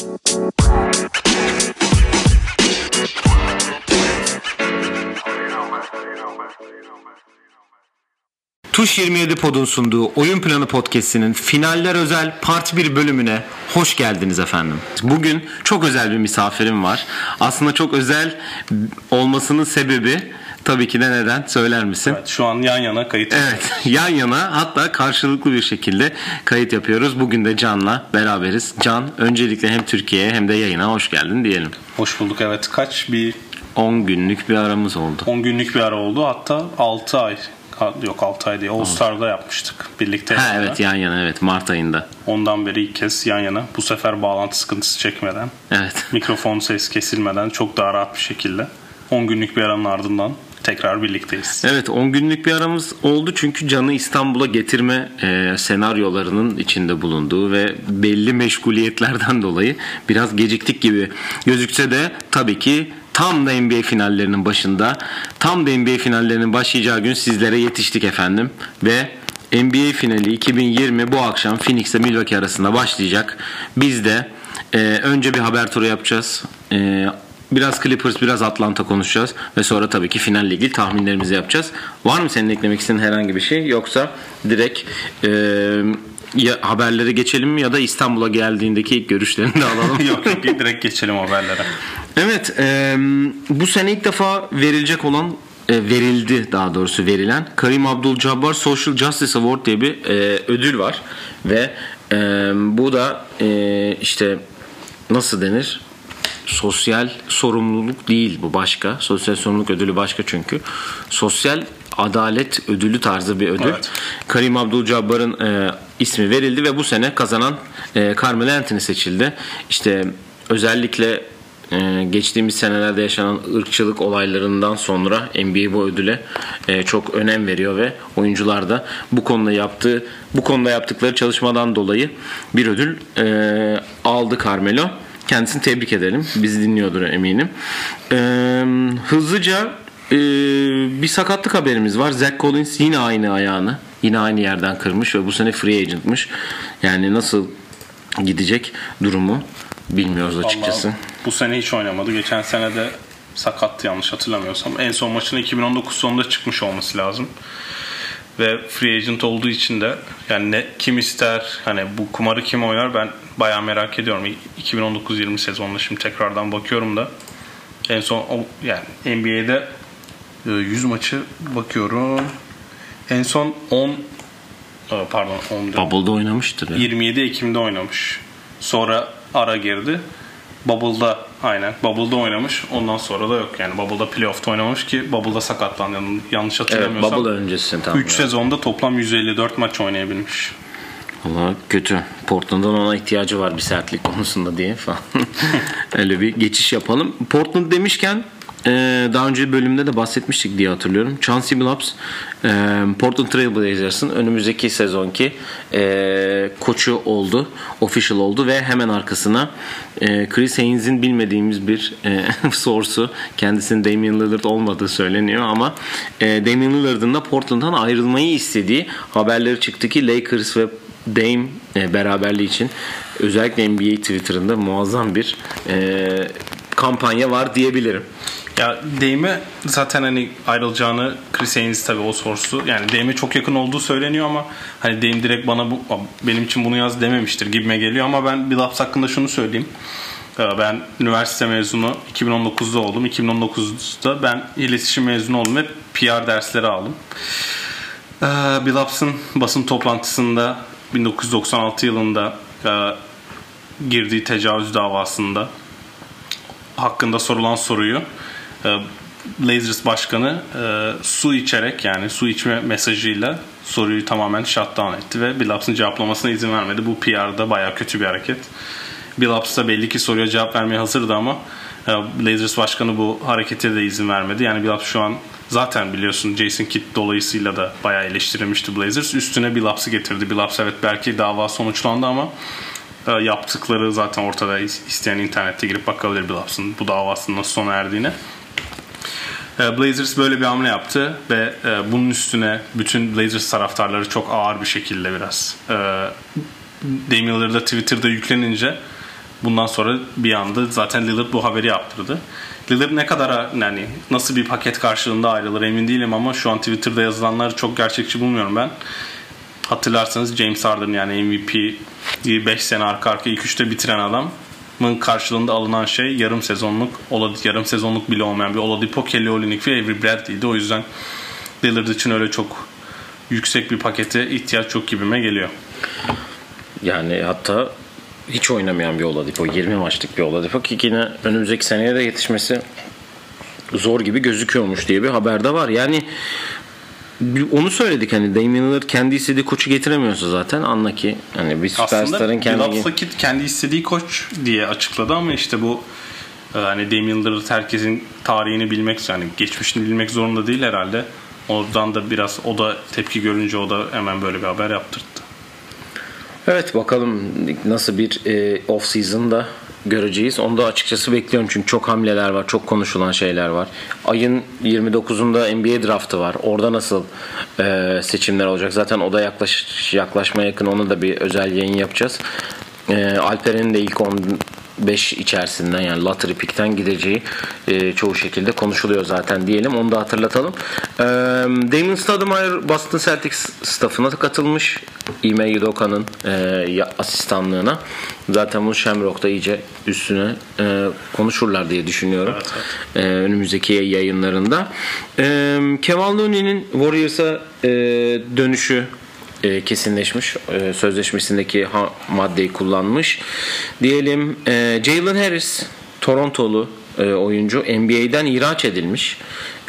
Tuş 27 Pod'un sunduğu Oyun Planı Podcast'inin finaller özel part 1 bölümüne hoş geldiniz efendim. Bugün çok özel bir misafirim var. Aslında çok özel olmasının sebebi tabii ki de neden söyler misin? Evet, şu an yan yana kayıt. Evet yan yana hatta karşılıklı bir şekilde kayıt yapıyoruz. Bugün de Can'la beraberiz. Can öncelikle hem Türkiye'ye hem de yayına hoş geldin diyelim. Hoş bulduk evet. Kaç bir 10 günlük bir aramız oldu. 10 günlük bir ara oldu. Hatta 6 ay. Yok 6 ay değil. All Star'da yapmıştık. Birlikte. Ha evet yan yana evet Mart ayında. Ondan beri ilk kez yan yana. Bu sefer bağlantı sıkıntısı çekmeden. Evet. Mikrofon ses kesilmeden çok daha rahat bir şekilde. 10 günlük bir aranın ardından tekrar birlikteyiz. Evet 10 günlük bir aramız oldu çünkü Can'ı İstanbul'a getirme e, senaryolarının içinde bulunduğu ve belli meşguliyetlerden dolayı biraz geciktik gibi gözükse de tabii ki tam da NBA finallerinin başında tam da NBA finallerinin başlayacağı gün sizlere yetiştik efendim ve NBA finali 2020 bu akşam Phoenix ile Milwaukee arasında başlayacak. Biz de e, önce bir haber turu yapacağız. E, Biraz Clippers, biraz Atlanta konuşacağız ve sonra tabii ki finalle ilgili tahminlerimizi yapacağız. Var mı senin eklemek istediğin herhangi bir şey yoksa direkt e, ya haberlere geçelim mi ya da İstanbul'a geldiğindeki ilk görüşlerini de alalım. yok yok direkt geçelim haberlere. evet, e, bu sene ilk defa verilecek olan verildi daha doğrusu verilen Karim Abdul-Jabbar Social Justice Award diye bir e, ödül var ve e, bu da e, işte nasıl denir? Sosyal sorumluluk değil bu başka. Sosyal sorumluluk ödülü başka çünkü. Sosyal adalet ödülü tarzı bir ödül. Evet. Karim Abdul-Jabbar'ın e, ismi verildi ve bu sene kazanan e, Carmelo Anthony seçildi. İşte özellikle e, geçtiğimiz senelerde yaşanan ırkçılık olaylarından sonra NBA bu ödüle e, çok önem veriyor ve oyuncular da bu konuda yaptığı bu konuda yaptıkları çalışmadan dolayı bir ödül e, aldı Carmelo. Kendisini tebrik edelim. Bizi dinliyordur eminim. Ee, hızlıca e, bir sakatlık haberimiz var. Zach Collins yine aynı ayağını yine aynı yerden kırmış ve bu sene free agentmış. Yani nasıl gidecek durumu bilmiyoruz açıkçası. Vallahi bu sene hiç oynamadı. Geçen sene de sakattı yanlış hatırlamıyorsam. En son maçına 2019 sonunda çıkmış olması lazım. Ve free agent olduğu için de yani ne, kim ister hani bu kumarı kim oynar ben bayağı merak ediyorum. 2019-20 sezonunda şimdi tekrardan bakıyorum da en son o- yani NBA'de e, 100 maçı bakıyorum. En son 10 e, pardon 10 diyorum. Bubble'da oynamıştır. ya. 27 Ekim'de oynamış. Sonra ara girdi. Bubble'da aynen. Bubble'da oynamış. Ondan sonra da yok. Yani Bubble'da playoff'ta oynamış ki Bubble'da sakatlandı. Yan- Yanlış Evet, hatırlamıyorsam. Bubble öncesi tam. 3 sezonda toplam 154 maç oynayabilmiş. Valla kötü. Portland'ın ona ihtiyacı var bir sertlik konusunda diye falan. Öyle bir geçiş yapalım. Portland demişken e, daha önce bölümde de bahsetmiştik diye hatırlıyorum. Chauncey Billups e, Portland Trail Blazers'ın önümüzdeki sezonki e, koçu oldu. Official oldu ve hemen arkasına Chris Haynes'in bilmediğimiz bir source'u kendisinin Damian Lillard olmadığı söyleniyor ama Damian Lillard'ın da Portland'dan ayrılmayı istediği haberleri çıktı ki Lakers ve Dame e, beraberliği için özellikle NBA Twitter'ında muazzam bir e, kampanya var diyebilirim. Ya Dame'e zaten hani ayrılacağını Chris Haynes tabii o source'u yani Dame'e çok yakın olduğu söyleniyor ama hani Dame direkt bana bu benim için bunu yaz dememiştir gibime geliyor ama ben Billups hakkında şunu söyleyeyim. Ee, Ben üniversite mezunu 2019'da oldum. 2019'da ben iletişim mezunu oldum ve PR dersleri aldım. Ee, Billups'ın basın toplantısında 1996 yılında e, girdiği tecavüz davasında hakkında sorulan soruyu e, Blazers başkanı e, su içerek yani su içme mesajıyla soruyu tamamen shutdown etti ve Billups'ın cevaplamasına izin vermedi. Bu PR'da bayağı kötü bir hareket. Billups da belli ki soruya cevap vermeye hazırdı ama Blazers başkanı bu harekete de izin vermedi. Yani Billups şu an zaten biliyorsun Jason Kidd dolayısıyla da bayağı eleştirilmişti Blazers. Üstüne Billups'ı getirdi. Billups evet belki dava sonuçlandı ama e, yaptıkları zaten ortada isteyen internette girip bakabilir Billups'ın bu davasının nasıl sona erdiğine. E, Blazers böyle bir hamle yaptı ve e, bunun üstüne bütün Blazers taraftarları çok ağır bir şekilde biraz Damian Lillard'a Twitter'da yüklenince bundan sonra bir anda zaten Lillard bu haberi yaptırdı. Lillard ne kadar yani nasıl bir paket karşılığında ayrılır emin değilim ama şu an Twitter'da yazılanları çok gerçekçi bulmuyorum ben. Hatırlarsanız James Harden yani MVP 5 sene arka arka ilk 3'te bitiren adamın karşılığında alınan şey yarım sezonluk yarım sezonluk bile olmayan bir Oladipo, Kelly Olynyk ve Avery Bradley'di. O yüzden Lillard için öyle çok yüksek bir pakete ihtiyaç çok gibime geliyor. Yani hatta hiç oynamayan bir Oladipo. 20 maçlık bir Oladipo ki yine önümüzdeki seneye de yetişmesi zor gibi gözüküyormuş diye bir haber de var. Yani onu söyledik hani Damian Lillard kendi istediği koçu getiremiyorsa zaten anla ki hani bir süperstarın kendi Aslında kendi istediği koç diye açıkladı ama işte bu e, hani Damian Lillard herkesin tarihini bilmek yani geçmişini bilmek zorunda değil herhalde. Oradan da biraz o da tepki görünce o da hemen böyle bir haber yaptırdı. Evet bakalım nasıl bir e, off season'da göreceğiz. Onu da açıkçası bekliyorum çünkü çok hamleler var, çok konuşulan şeyler var. Ayın 29'unda NBA draftı var. Orada nasıl e, seçimler olacak? Zaten o da yaklaş, yaklaşmaya yakın onu da bir özel yayın yapacağız. E, Alperen'in de ilk 10 5 içerisinden yani lottery pick'ten gideceği e, çoğu şekilde konuşuluyor zaten diyelim. Onu da hatırlatalım. E, Damon Stoudemire Boston Celtics staffına katılmış. Ime Yudoka'nın e, asistanlığına. Zaten bunu Shamrock'ta iyice üstüne e, konuşurlar diye düşünüyorum. Evet, evet. E, önümüzdeki yayınlarında. E, Kemal Looney'nin Warriors'a e, dönüşü e, kesinleşmiş. E, sözleşmesindeki ha, maddeyi kullanmış. Diyelim e, Jalen Harris Torontolu e, oyuncu NBA'den ihraç edilmiş.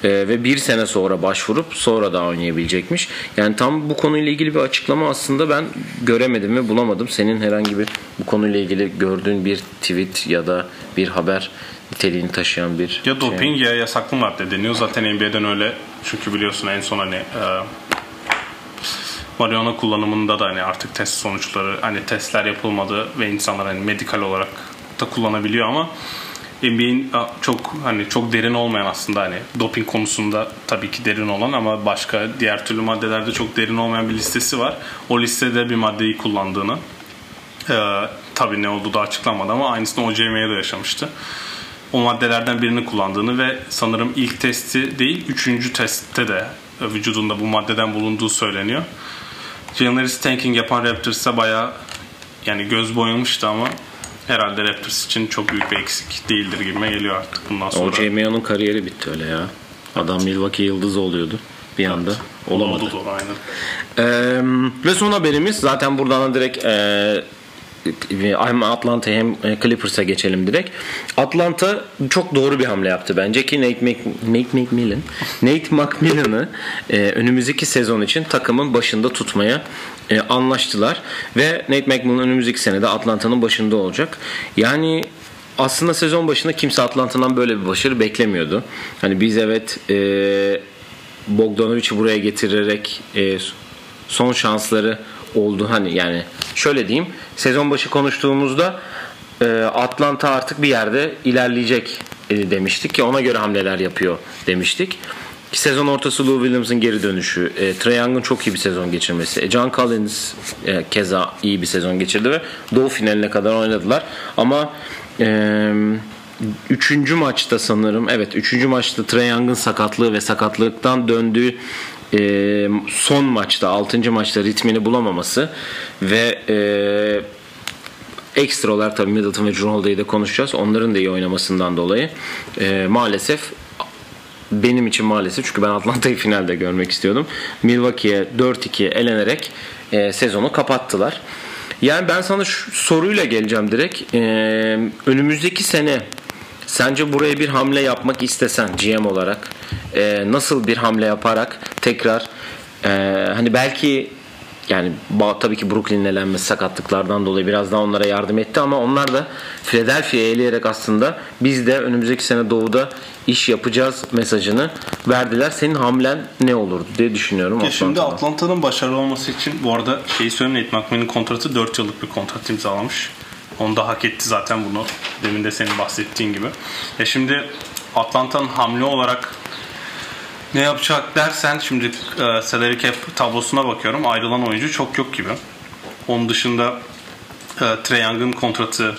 E, ve bir sene sonra başvurup sonra da oynayabilecekmiş. Yani tam bu konuyla ilgili bir açıklama aslında ben göremedim ve bulamadım. Senin herhangi bir bu konuyla ilgili gördüğün bir tweet ya da bir haber niteliğini taşıyan bir ya doping şey. ya yasaklı madde deniyor. Zaten NBA'den öyle çünkü biliyorsun en son hani e, marihuana kullanımında da hani artık test sonuçları hani testler yapılmadı ve insanlar hani medikal olarak da kullanabiliyor ama NBA'in çok hani çok derin olmayan aslında hani doping konusunda tabii ki derin olan ama başka diğer türlü maddelerde çok derin olmayan bir listesi var. O listede bir maddeyi kullandığını e, tabii ne olduğu da açıklanmadı ama aynısını OCM'ye de yaşamıştı. O maddelerden birini kullandığını ve sanırım ilk testi değil üçüncü testte de vücudunda bu maddeden bulunduğu söyleniyor. Jalen tanking yapan Raptors'a baya yani göz boyamıştı ama herhalde Raptors için çok büyük bir eksik değildir gibime geliyor artık bundan sonra. O J.M.O'nun kariyeri bitti öyle ya. Adam Milwaukee yıldız oluyordu bir anda. Evet. Olamadı. Oldu doğru aynen. Ee, ve son haberimiz zaten buradan direkt e, hem Atlanta hem e, Clippers'a geçelim direkt. Atlanta çok doğru bir hamle yaptı bence ki Nate, Mc, Nate McMillan Nate McMillan'ı e, önümüzdeki sezon için takımın başında tutmaya e, anlaştılar ve Nate McMillan önümüzdeki sene de Atlanta'nın başında olacak. Yani aslında sezon başında kimse Atlanta'dan böyle bir başarı beklemiyordu. Hani biz evet e, Bogdanovic'i buraya getirerek e, son şansları oldu. Hani yani şöyle diyeyim sezon başı konuştuğumuzda e, Atlanta artık bir yerde ilerleyecek e, demiştik ki ona göre hamleler yapıyor demiştik. Ki sezon ortası Lou Williams'ın geri dönüşü, e, Trae Young'ın çok iyi bir sezon geçirmesi, e, John Collins e, keza iyi bir sezon geçirdi ve Doğu finaline kadar oynadılar. Ama e, üçüncü maçta sanırım, evet üçüncü maçta Trae Young'ın sakatlığı ve sakatlıktan döndüğü e, son maçta 6. maçta ritmini bulamaması ve e, ekstra tabii Middleton ve Jrue de konuşacağız. Onların da iyi oynamasından dolayı e, maalesef benim için maalesef çünkü ben Atlanta'yı finalde görmek istiyordum. Milwaukee'ye 4-2 elenerek e, sezonu kapattılar. Yani ben sana şu soruyla geleceğim direkt. E, önümüzdeki sene Sence buraya bir hamle yapmak istesen GM olarak e, nasıl bir hamle yaparak tekrar e, hani belki yani tabii ki Brooklyn'in elenmesi sakatlıklardan dolayı biraz daha onlara yardım etti ama onlar da Philadelphia'ya eleyerek aslında biz de önümüzdeki sene doğuda iş yapacağız mesajını verdiler. Senin hamlen ne olurdu diye düşünüyorum. Ya şimdi Atlanta'nın başarılı olması için bu arada şeyi söyleyeyim Nate McMahon'in kontratı 4 yıllık bir kontrat imzalamış. Onu da hak etti zaten bunu. Demin de senin bahsettiğin gibi. Ya şimdi Atlanta'nın hamle olarak ne yapacak dersen şimdi e, salary cap tablosuna bakıyorum. Ayrılan oyuncu çok yok gibi. Onun dışında e, Trey Young'ın kontratı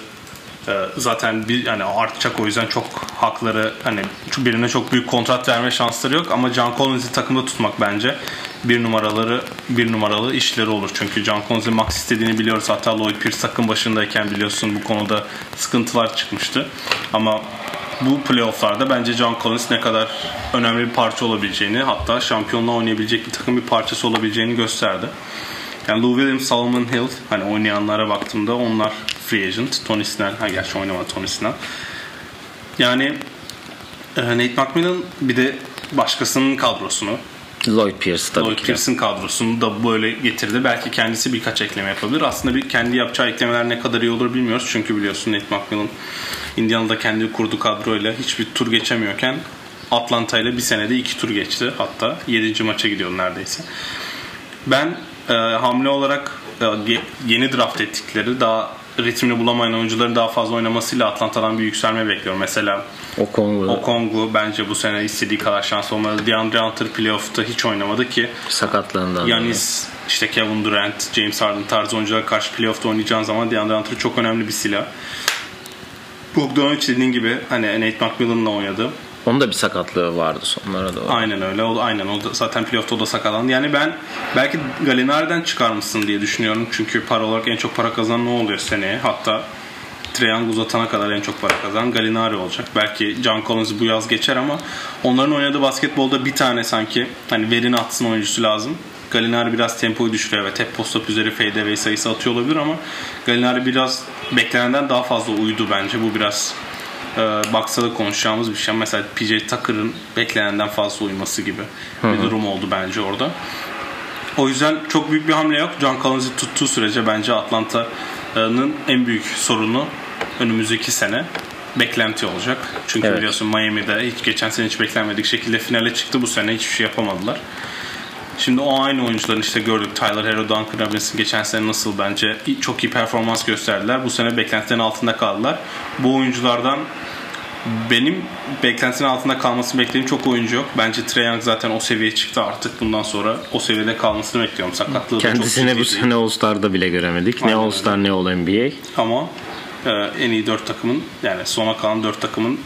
Ee, zaten bir hani artacak o yüzden çok hakları hani birine çok büyük kontrat verme şansları yok ama John Collins'i takımda tutmak bence bir numaraları bir numaralı işleri olur. Çünkü John Collins'in max istediğini biliyoruz. Hatta Lloyd Pierce takım başındayken biliyorsun bu konuda sıkıntılar çıkmıştı. Ama bu playofflarda bence John Collins ne kadar önemli bir parça olabileceğini hatta şampiyonluğa oynayabilecek bir takım bir parçası olabileceğini gösterdi. Yani Lou Williams, Solomon Hill hani oynayanlara baktığımda onlar free agent. Tony Snell, ha gerçi oynamadı Tony Snell. Yani e, Nate McMillan bir de başkasının kadrosunu Lloyd Pierce tabii Lloyd ki. Pierce'ın kadrosunu da böyle getirdi. Belki kendisi birkaç ekleme yapabilir. Aslında bir kendi yapacağı eklemeler ne kadar iyi olur bilmiyoruz. Çünkü biliyorsun Nate McMillan Indiana'da kendi kurdu kadroyla hiçbir tur geçemiyorken Atlanta ile bir senede iki tur geçti. Hatta 7. maça gidiyor neredeyse. Ben e, hamle olarak e, yeni draft ettikleri daha ritmini bulamayan oyuncuların daha fazla oynamasıyla Atlanta'dan bir yükselme bekliyorum. Mesela Okongwu Okongu bence bu sene istediği kadar şans olmalı. DeAndre Hunter playoff'ta hiç oynamadı ki. sakatlığından. Yanis, işte Kevin Durant, James Harden tarzı oyunculara karşı playoff'ta oynayacağın zaman DeAndre Hunter çok önemli bir silah. Bogdanovic dediğin gibi hani Nate McMillan'la oynadı. Onun da bir sakatlığı vardı sonlara doğru. Aynen öyle. O, aynen o zaten playoff'ta o da sakatlandı. Yani ben belki Gallinari'den çıkarmışsın diye düşünüyorum. Çünkü para olarak en çok para kazanan ne oluyor seneye? Hatta Trae Young uzatana kadar en çok para kazanan Gallinari olacak. Belki John Collins bu yaz geçer ama onların oynadığı basketbolda bir tane sanki hani verini atsın oyuncusu lazım. Gallinari biraz tempoyu düşürüyor. Evet hep post-up üzeri fadeaway sayısı atıyor olabilir ama Gallinari biraz beklenenden daha fazla uydu bence. Bu biraz e, da konuşacağımız bir şey. Mesela PJ Tucker'ın beklenenden fazla uyuması gibi bir durum oldu bence orada. O yüzden çok büyük bir hamle yok. John Collins'i tuttuğu sürece bence Atlanta'nın en büyük sorunu önümüzdeki sene beklenti olacak. Çünkü Evet. biliyorsun Miami'de hiç geçen sene hiç beklenmedik şekilde finale çıktı. Bu sene hiçbir şey yapamadılar. Şimdi o aynı oyuncuların işte gördük Tyler Hero, Duncan Robinson geçen sene nasıl bence çok iyi performans gösterdiler. Bu sene beklentilerin altında kaldılar. Bu oyunculardan benim beklentisinin altında kalmasını beklediğim çok oyuncu yok. Bence Trae Young zaten o seviyeye çıktı artık. Bundan sonra o seviyede kalmasını bekliyorum. Sakatlığı da çok bu sene All-Star'da bile göremedik. Ne Aynen All-Star ne All-NBA. Ama e, en iyi dört takımın yani sona kalan dört takımın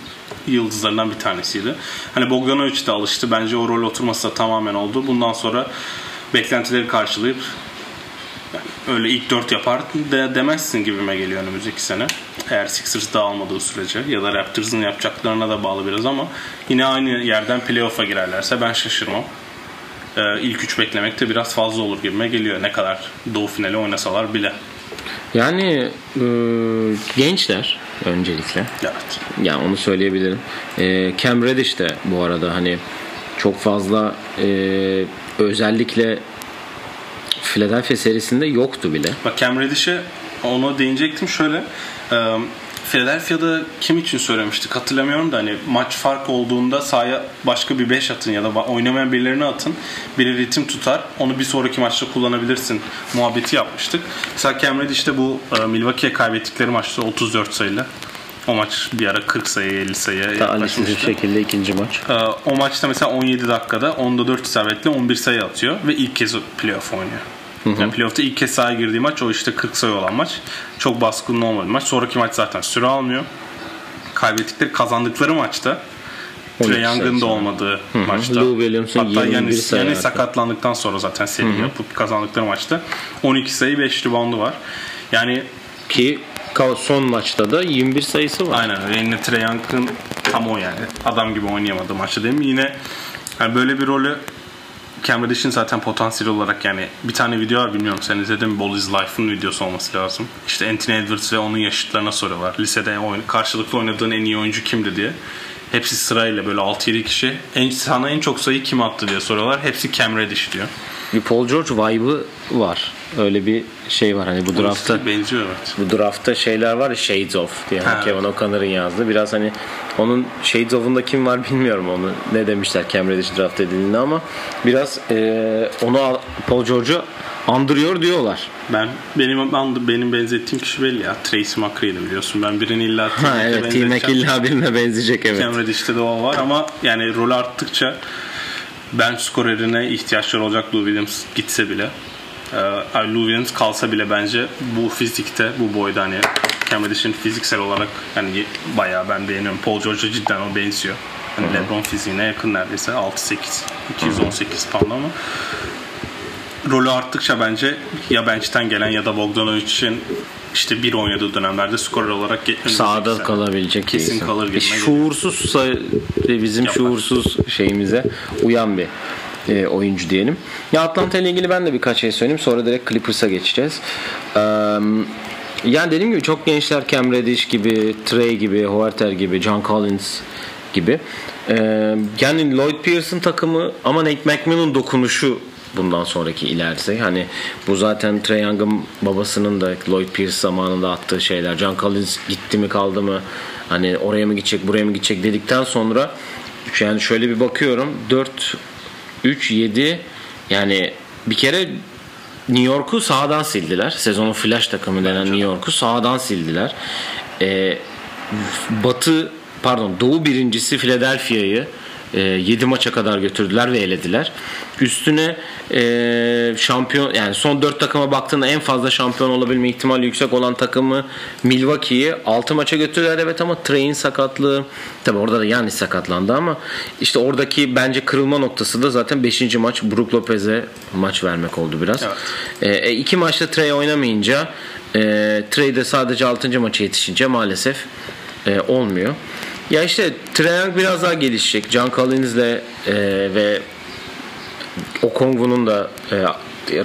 yıldızlarından bir tanesiydi. Hani Bogdanovic de alıştı. Bence o rol oturması da tamamen oldu. Bundan sonra beklentileri karşılayıp yani öyle ilk dört yapar de demezsin gibime geliyor önümüzdeki sene. Eğer Sixers dağılmadığı sürece ya da Raptors'ın yapacaklarına da bağlı biraz ama yine aynı yerden playoff'a girerlerse ben şaşırmam. Ee, ilk üç beklemek de biraz fazla olur gibime geliyor. Ne kadar doğu finali oynasalar bile. Yani e, gençler öncelikle. Evet. Yani onu söyleyebilirim. E, Cam Reddish de bu arada hani çok fazla e, özellikle Philadelphia serisinde yoktu bile. Bak Cam Reddish'e ona değinecektim şöyle. E, Philadelphia'da kim için söylemiştik hatırlamıyorum da hani maç fark olduğunda sahaya başka bir 5 atın ya da oynamayan birilerini atın. Biri ritim tutar. Onu bir sonraki maçta kullanabilirsin muhabbeti yapmıştık. Mesela Cam Reddish de bu e, Milwaukee'ye kaybettikleri maçta 34 sayıyla. O maç bir ara 40 sayı 50 sayıya yaklaşmıştı. şekilde ikinci maç. Ee, o maçta mesela 17 dakikada 10'da 4 isabetle 11 sayı atıyor ve ilk kez playoff oynuyor. Yani playoff'ta ilk kez sahaya girdiği maç o işte 40 sayı olan maç. Çok baskının olmadığı maç. Sonraki maç zaten süre almıyor. Kaybettikleri kazandıkları maçta 12 Trae Young'ın da olmadığı maçta. Lou Williams'ın Hatta 21 Yanis, Yanis sakatlandıktan sonra zaten seri yapıp kazandıkları maçta 12 sayı 5 reboundu var. Yani Ki son maçta da 21 sayısı var. Aynen öyle. Yine Trae Young'ın tam o yani. Adam gibi oynayamadı maçta değil mi? Yine yani böyle bir rolü Cam Reddish'in zaten potansiyel olarak yani bir tane video var bilmiyorum sen izledin mi? Ball is Life'ın videosu olması lazım. İşte Anthony Edwards ve onun yaşıtlarına soruyorlar. Lisede oyun, karşılıklı oynadığın en iyi oyuncu kimdi diye. Hepsi sırayla böyle 6-7 kişi en, sana en çok sayı kim attı diye soruyorlar. Hepsi Cam Reddish diyor. Bir Paul George vibe'ı var. Öyle bir şey var hani bu draftta. Benziyor evet. Bu draftta şeyler var ya Shades of diye Ha. Kevin O'Connor'ın yazdığı. Biraz hani onun Shades of'unda kim var bilmiyorum onu. Ne demişler Cam Reddish draft edildiğinde ama biraz e, onu Paul George'u andırıyor diyorlar. Ben benim ben, benim benzettiğim kişi belli ya. Tracy McGrady'di biliyorsun. Ben birini illa Ha evet T-Mac illa birine benzeyecek evet. Cam Reddish'te de o var ama yani rol arttıkça bench skorerine ihtiyaçları olacak Lou Williams gitse bile. Ee, Lou Williams kalsa bile bence bu fizikte bu boyda hani Cam Reddish'in fiziksel olarak hani bayağı ben beğeniyorum. Paul George'a cidden o benziyor. Hani LeBron fiziğine yakın neredeyse 6-8 218 pound ama rolü arttıkça bence ya bench'ten gelen ya da Bogdanovic'in işte bir oynadığı dönemlerde skorer olarak sağda yani. kalabilecek kesin insan. kalır gibi. Şuursuz bizim Yapar. şuursuz şeyimize uyan bir e, oyuncu diyelim. Ya Atlanta ile ilgili ben de birkaç şey söyleyeyim. Sonra direkt Clippers'a geçeceğiz. Ee, yani dediğim gibi çok gençler Cam Reddish gibi, Trey gibi, Huerter gibi, John Collins gibi. Ee, yani Lloyd Pierce'ın takımı ama Nate McMillan dokunuşu bundan sonraki ilerisi. Hani bu zaten Trey Young'ın babasının da Lloyd Pierce zamanında attığı şeyler. John Collins gitti mi kaldı mı? Hani oraya mı gidecek, buraya mı gidecek dedikten sonra yani şöyle bir bakıyorum. 4 3 7 yani bir kere New York'u sağdan sildiler. Sezonun flash takımı denen New York'u sağdan sildiler. Ee, batı pardon Doğu birincisi Philadelphia'yı e, 7 maça kadar götürdüler ve elediler. Üstüne e, şampiyon yani son 4 takıma baktığında en fazla şampiyon olabilme ihtimali yüksek olan takımı Milwaukee'yi 6 maça götürdüler evet ama Trey'in sakatlığı tabi orada da yani sakatlandı ama işte oradaki bence kırılma noktası da zaten 5. maç Brook Lopez'e maç vermek oldu biraz. Evet. E, iki maçta Trey oynamayınca e, Trey de sadece 6. maça yetişince maalesef e, olmuyor. Ya işte Trae biraz daha gelişecek. John Collins'le e, ve Okongwu'nun da e,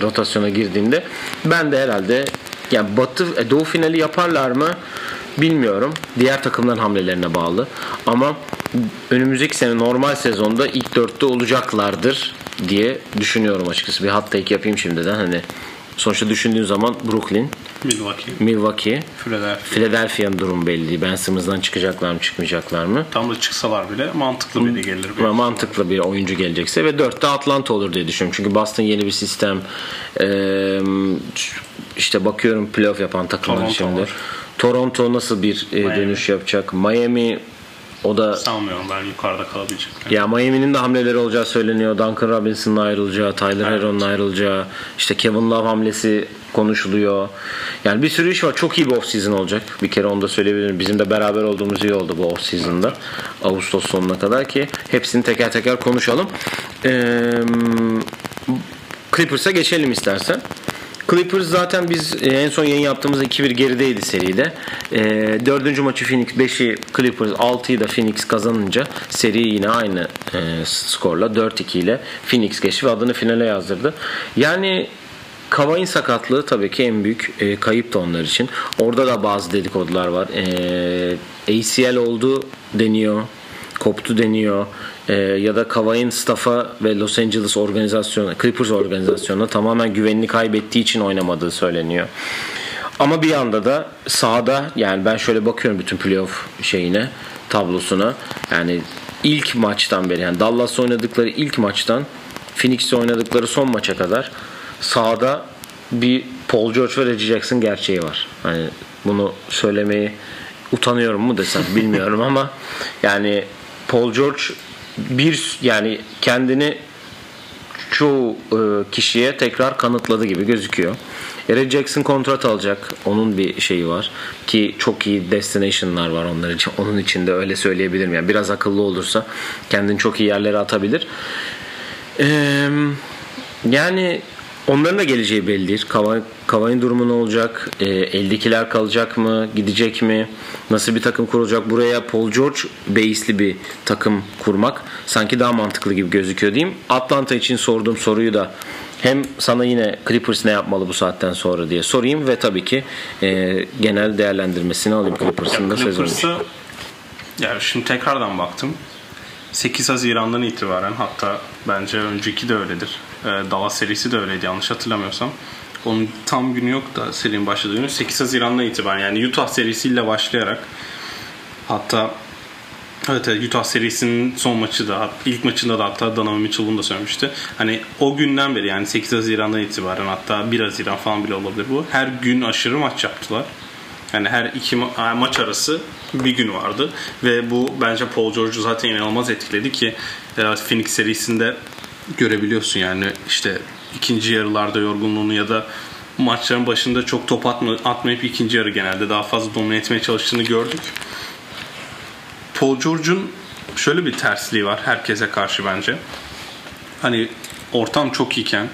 rotasyona girdiğinde ben de herhalde yani Batı e, Doğu finali yaparlar mı bilmiyorum. Diğer takımların hamlelerine bağlı. Ama önümüzdeki sene normal sezonda ilk dörtte olacaklardır diye düşünüyorum açıkçası. Bir hot take yapayım şimdiden. Hani Sonuçta düşündüğün zaman Brooklyn, Milwaukee, Milwaukee Philadelphia. Philadelphia'nın durum belli. Ben Simmons'dan çıkacaklar mı çıkmayacaklar mı? Tam da çıksalar bile mantıklı biri gelir. Bir mantıklı bir oyuncu gelecekse ve dörtte Atlanta olur diye düşünüyorum. Çünkü Boston yeni bir sistem. Ee, işte bakıyorum playoff yapan takımlar Toronto şimdi. Var. Toronto nasıl bir e, dönüş yapacak? Miami o da sanmıyorum ben yukarıda kalabilecek. Ya Miami'nin de hamleleri olacağı söyleniyor. Duncan Robinson'ın ayrılacağı, Tyler evet. Heron'un ayrılacağı, işte Kevin Love hamlesi konuşuluyor. Yani bir sürü iş var. Çok iyi bir off season olacak. Bir kere onu da söyleyebilirim. Bizim de beraber olduğumuz iyi oldu bu off season'da. Evet. Ağustos sonuna kadar ki hepsini teker teker konuşalım. Ee, Clippers'a geçelim istersen. Clippers zaten biz e, en son yayın yaptığımızda 2-1 gerideydi seride. E, dördüncü maçı Phoenix 5'i Clippers 6'yı da Phoenix kazanınca seri yine aynı e, skorla 4-2 ile Phoenix geçti ve adını finale yazdırdı. Yani Kavay'ın sakatlığı tabii ki en büyük e, kayıp da onlar için. Orada da bazı dedikodular var. E, ACL oldu deniyor koptu deniyor e, ya da Kavay'ın staff'a ve Los Angeles organizasyonu, Clippers organizasyonuna tamamen güvenini kaybettiği için oynamadığı söyleniyor. Ama bir yanda da sahada yani ben şöyle bakıyorum bütün playoff şeyine tablosuna yani ilk maçtan beri yani Dallas oynadıkları ilk maçtan Phoenix'te oynadıkları son maça kadar sahada bir Paul George ve Reggie Jackson gerçeği var. Hani bunu söylemeyi utanıyorum mu desem bilmiyorum ama yani Paul George bir yani kendini çoğu e, kişiye tekrar kanıtladı gibi gözüküyor. Eric Jackson kontrat alacak. Onun bir şeyi var. Ki çok iyi destination'lar var onlar için. Onun için de öyle söyleyebilirim. Yani biraz akıllı olursa kendini çok iyi yerlere atabilir. Ee, yani Onların da geleceği belli değil. Kavay, durumu ne olacak? E, eldekiler kalacak mı? Gidecek mi? Nasıl bir takım kurulacak? Buraya Paul George base'li bir takım kurmak sanki daha mantıklı gibi gözüküyor diyeyim. Atlanta için sorduğum soruyu da hem sana yine Clippers ne yapmalı bu saatten sonra diye sorayım ve tabii ki e, genel değerlendirmesini alayım Clippers'ın da sezonu Yani şimdi tekrardan baktım. 8 Haziran'dan itibaren hatta bence önceki de öyledir. E, Dallas serisi de öyleydi yanlış hatırlamıyorsam. Onun tam günü yok da serinin başladığı günü 8 Haziran'dan itibaren yani Utah serisiyle başlayarak hatta Evet, evet Utah serisinin son maçı da ilk maçında da hatta Donovan Mitchell da söylemişti. Hani o günden beri yani 8 Haziran'dan itibaren hatta 1 Haziran falan bile olabilir bu. Her gün aşırı maç yaptılar. Yani her iki ma- maç arası bir gün vardı ve bu bence Paul George'u zaten inanılmaz etkiledi ki e, Phoenix serisinde görebiliyorsun yani işte ikinci yarılarda yorgunluğunu ya da maçların başında çok top atma, atmayıp ikinci yarı genelde daha fazla domine etmeye çalıştığını gördük. Paul George'un şöyle bir tersliği var herkese karşı bence. Hani ortam çok iyiken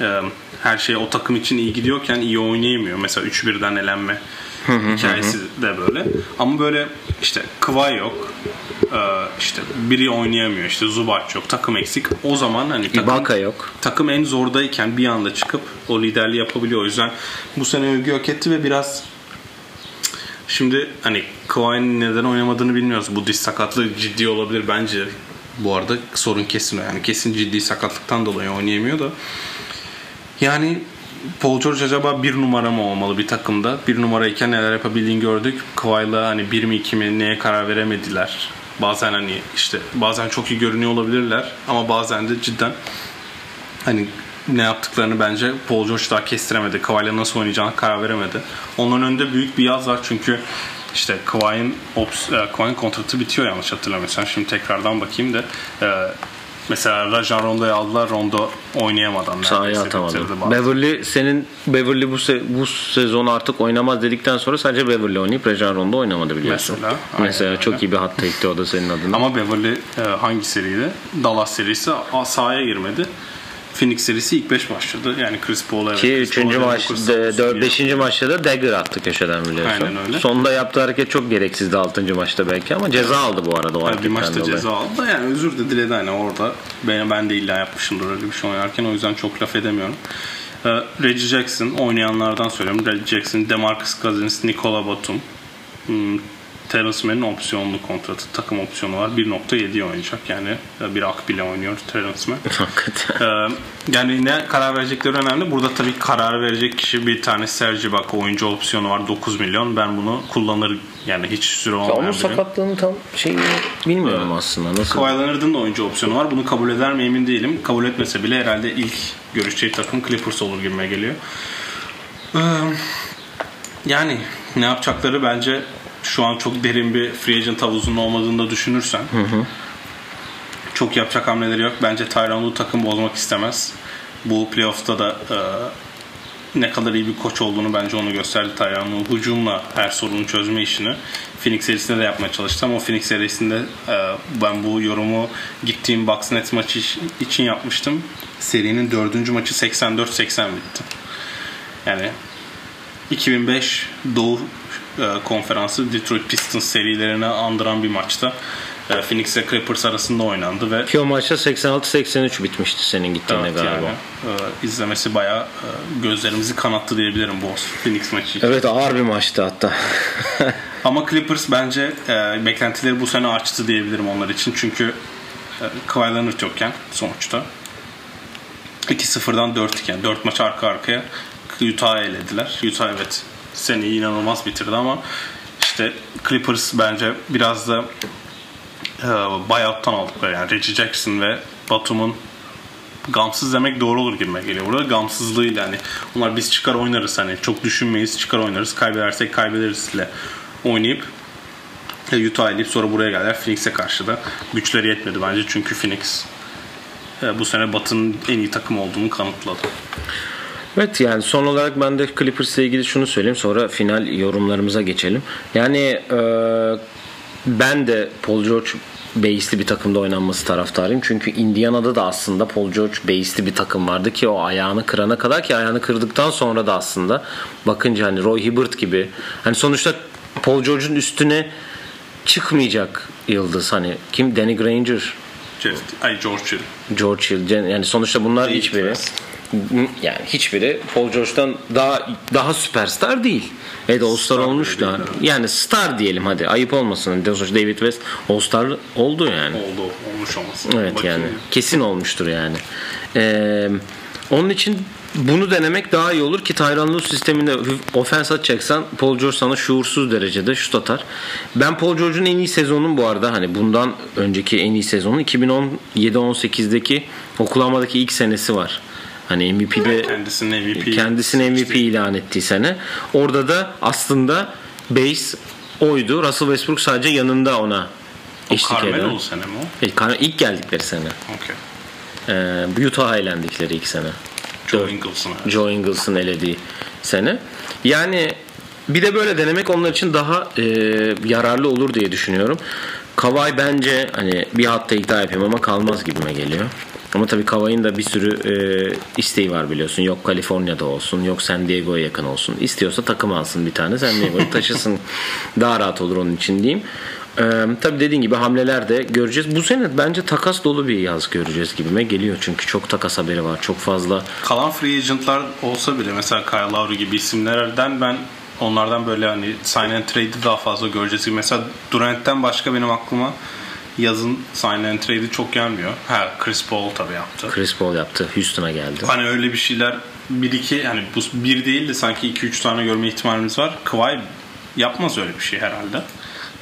e, her şey o takım için iyi gidiyorken iyi oynayamıyor. Mesela 3-1'den elenme hikayesi de böyle. Ama böyle işte Kıvay yok. E, işte biri oynayamıyor. işte Zubac yok. Takım eksik. O zaman hani takım, Ibaka yok. takım en zordayken bir anda çıkıp o liderliği yapabiliyor. O yüzden bu sene övgü hak etti ve biraz Şimdi hani Kawhi'nin neden oynamadığını bilmiyoruz. Bu diz sakatlığı ciddi olabilir bence. Bu arada sorun kesin. Yani kesin ciddi sakatlıktan dolayı oynayamıyor da. Yani Paul George acaba bir numara mı olmalı bir takımda? Bir numarayken neler yapabildiğini gördük. Kawhi'la hani bir mi iki mi neye karar veremediler. Bazen hani işte bazen çok iyi görünüyor olabilirler ama bazen de cidden hani ne yaptıklarını bence Paul George daha kestiremedi. Kawhi'la nasıl oynayacağını karar veremedi. Onların önünde büyük bir yaz var çünkü işte e, Kawhi'nin kontratı bitiyor yanlış hatırlamıyorsam. Şimdi tekrardan bakayım da e, mesela Rajan Rondo'yu aldılar. Rondo oynayamadan Sahaya atamadı. Beverly senin Beverly bu se- bu sezon artık oynamaz dedikten sonra sadece Beverly oynayıp Rajon Rondo oynamadı biliyorsun. Mesela, Mesela öyle. çok iyi bir hat tekti o da senin adına. Ama Beverly e, hangi seriydi? Dallas serisi sahaya girmedi. Phoenix serisi ilk 5 başladı. Yani Chris Paul evet. Ki Chris 3. Paul'a maç, dokuz savunması 4. iyi 5. maçta da dagger attı köşeden biliyorsun. Aynen öyle. Sonunda yaptığı hareket çok gereksizdi 6. maçta belki ama ceza aldı bu arada o Yani bir maçta dolayı. ceza aldı da yani özür de diledi hani orada. Ben, ben de illa yapmışımdır öyle bir şey oynarken o yüzden çok laf edemiyorum. Ee, Reggie Jackson oynayanlardan söylüyorum. Reggie Jackson, Demarcus Cousins, Nikola Batum, hmm, Terence Mann'in opsiyonlu kontratı, takım opsiyonu var. 1.7 oynayacak yani. Bir akbile oynuyor Terence Mann. Hakikaten. Ee, yani ne karar verecekleri önemli. Burada tabii karar verecek kişi bir tane Sergi Bak oyuncu opsiyonu var 9 milyon. Ben bunu kullanır yani hiç süre Ya olmayan onun sakatlığını tam şeyini bilmiyorum aslında. Nasıl? Kawhi Leonard'ın da oyuncu opsiyonu var. Bunu kabul eder mi emin değilim. Kabul etmese bile herhalde ilk görüşeceği takım Clippers olur gibime geliyor. Ee, yani ne yapacakları bence şu an çok derin bir free agent havuzunun olmadığını da düşünürsen çok yapacak hamleleri yok. Bence Tyronn Lue takım bozmak istemez. Bu playoff'ta da e, ne kadar iyi bir koç olduğunu bence onu gösterdi Tyronn Lue. Hücumla her sorunu çözme işini Phoenix serisinde de yapmaya çalıştı ama o Phoenix serisinde e, ben bu yorumu gittiğim Bucks Nets maçı için yapmıştım. Serinin dördüncü maçı 84-80 bitti. Yani 2005 Doğu konferansı Detroit Pistons serilerini andıran bir maçta e, Phoenix ile Clippers arasında oynandı ve Ki o maçta 86-83 bitmişti senin gittiğinde evet, galiba. yani, e, izlemesi bayağı e, gözlerimizi kanattı diyebilirim bu Phoenix maçı. için. Evet ağır bir maçtı hatta. Ama Clippers bence e, beklentileri bu sene açtı diyebilirim onlar için. Çünkü e, Kawhi Leonard yokken sonuçta 2-0'dan 4 iken 4 maç arka arkaya Utah'ı elediler. Utah evet seneyi inanılmaz bitirdi ama işte Clippers bence biraz da e, buyout'tan aldıkları yani Reggie Jackson ve Batum'un gamsız demek doğru olur gibime geliyor. Burada gamsızlığıyla hani onlar biz çıkar oynarız hani çok düşünmeyiz çıkar oynarız kaybedersek kaybederiz ile oynayıp e, Utah eleyip sonra buraya geldiler Phoenix'e karşı da güçleri yetmedi bence çünkü Phoenix e, bu sene Batı'nın en iyi takım olduğunu kanıtladı. Evet yani son olarak ben de Clippers ile ilgili şunu söyleyeyim sonra final yorumlarımıza geçelim. Yani e, ben de Paul George base'li bir takımda oynanması taraftarıyım. Çünkü Indiana'da da aslında Paul George base'li bir takım vardı ki o ayağını kırana kadar ki ayağını kırdıktan sonra da aslında bakınca hani Roy Hibbert gibi hani sonuçta Paul George'un üstüne çıkmayacak yıldız hani kim Danny Granger Jeff, ay George Hill. George Hill yani sonuçta bunlar hiçbiri. Yani hiçbiri Paul George'dan daha daha süperstar değil. Evet All-Star olmuş da. Yani star diyelim hadi. Ayıp olmasın. Sonuçta David West All-Star oldu yani. Oldu, olmuş olması. Evet Bakayım. yani. Kesin olmuştur yani. Ee, onun için bunu denemek daha iyi olur ki Tyronn Lue sisteminde ofens atacaksan Paul George sana şuursuz derecede şut atar. Ben Paul George'un en iyi sezonun bu arada hani bundan önceki en iyi sezonu 2017-18'deki Oklahoma'daki ilk senesi var. Hani MVP'de Kendisinin MVP. kendisini MVP ilan ettiği sene. Orada da aslında base oydu. Russell Westbrook sadece yanında ona eşlik eden. Carmelo sene mi o? E, İlk geldikleri sene. Okey. Ee, Utah'a eğlendikleri ilk sene. Joe Ingles'ın. Joe Ingles'ın elediği sene. Yani bir de böyle denemek onlar için daha e, yararlı olur diye düşünüyorum. Kavay bence hani bir hatta iddia yapayım ama kalmaz gibime geliyor. Ama tabii Kavay'ın da bir sürü e, isteği var biliyorsun. Yok Kaliforniya'da olsun, yok San Diego'ya yakın olsun. İstiyorsa takım alsın bir tane San Diego'yu taşısın. Daha rahat olur onun için diyeyim. Ee, tabii dediğin gibi hamleler de göreceğiz. Bu sene bence takas dolu bir yaz göreceğiz gibime geliyor. Çünkü çok takas haberi var. Çok fazla. Kalan free agentlar olsa bile mesela Kyle Lowry gibi isimlerden ben onlardan böyle hani sign and trade'i daha fazla göreceğiz. Mesela Durant'ten başka benim aklıma yazın sign and trade'i çok gelmiyor. Ha Chris Paul tabii yaptı. Chris Paul yaptı. Houston'a geldi. Hani öyle bir şeyler bir iki hani bu bir değil de sanki iki üç tane görme ihtimalimiz var. Kawhi yapmaz öyle bir şey herhalde.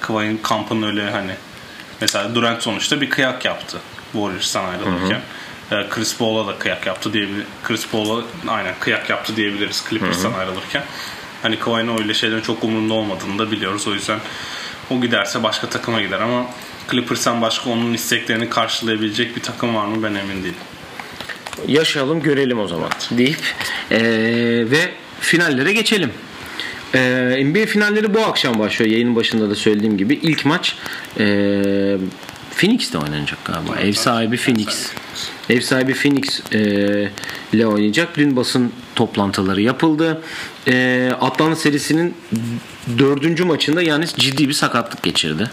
Kawhi'nin kampın öyle hani mesela Durant sonuçta bir kıyak yaptı Warriors'tan ayrılırken. Hı hı. Chris Paul'a da kıyak yaptı diyebilir. Chris Paul'a aynen kıyak yaptı diyebiliriz Clippers'tan ayrılırken. Hani Kawhi'nin öyle şeylerin çok umurunda olmadığını da biliyoruz. O yüzden o giderse başka takıma gider ama Clippers'tan başka onun isteklerini karşılayabilecek bir takım var mı ben emin değilim. Yaşayalım görelim o zaman deyip ee, ve finallere geçelim. Ee, NBA finalleri bu akşam başlıyor. Yayının başında da söylediğim gibi. ilk maç e, Phoenix'te oynanacak galiba. Ev sahibi Phoenix. Ev sahibi Phoenix e, ile oynayacak. Dün basın toplantıları yapıldı. E, Atlanta serisinin dördüncü maçında yani ciddi bir sakatlık geçirdi.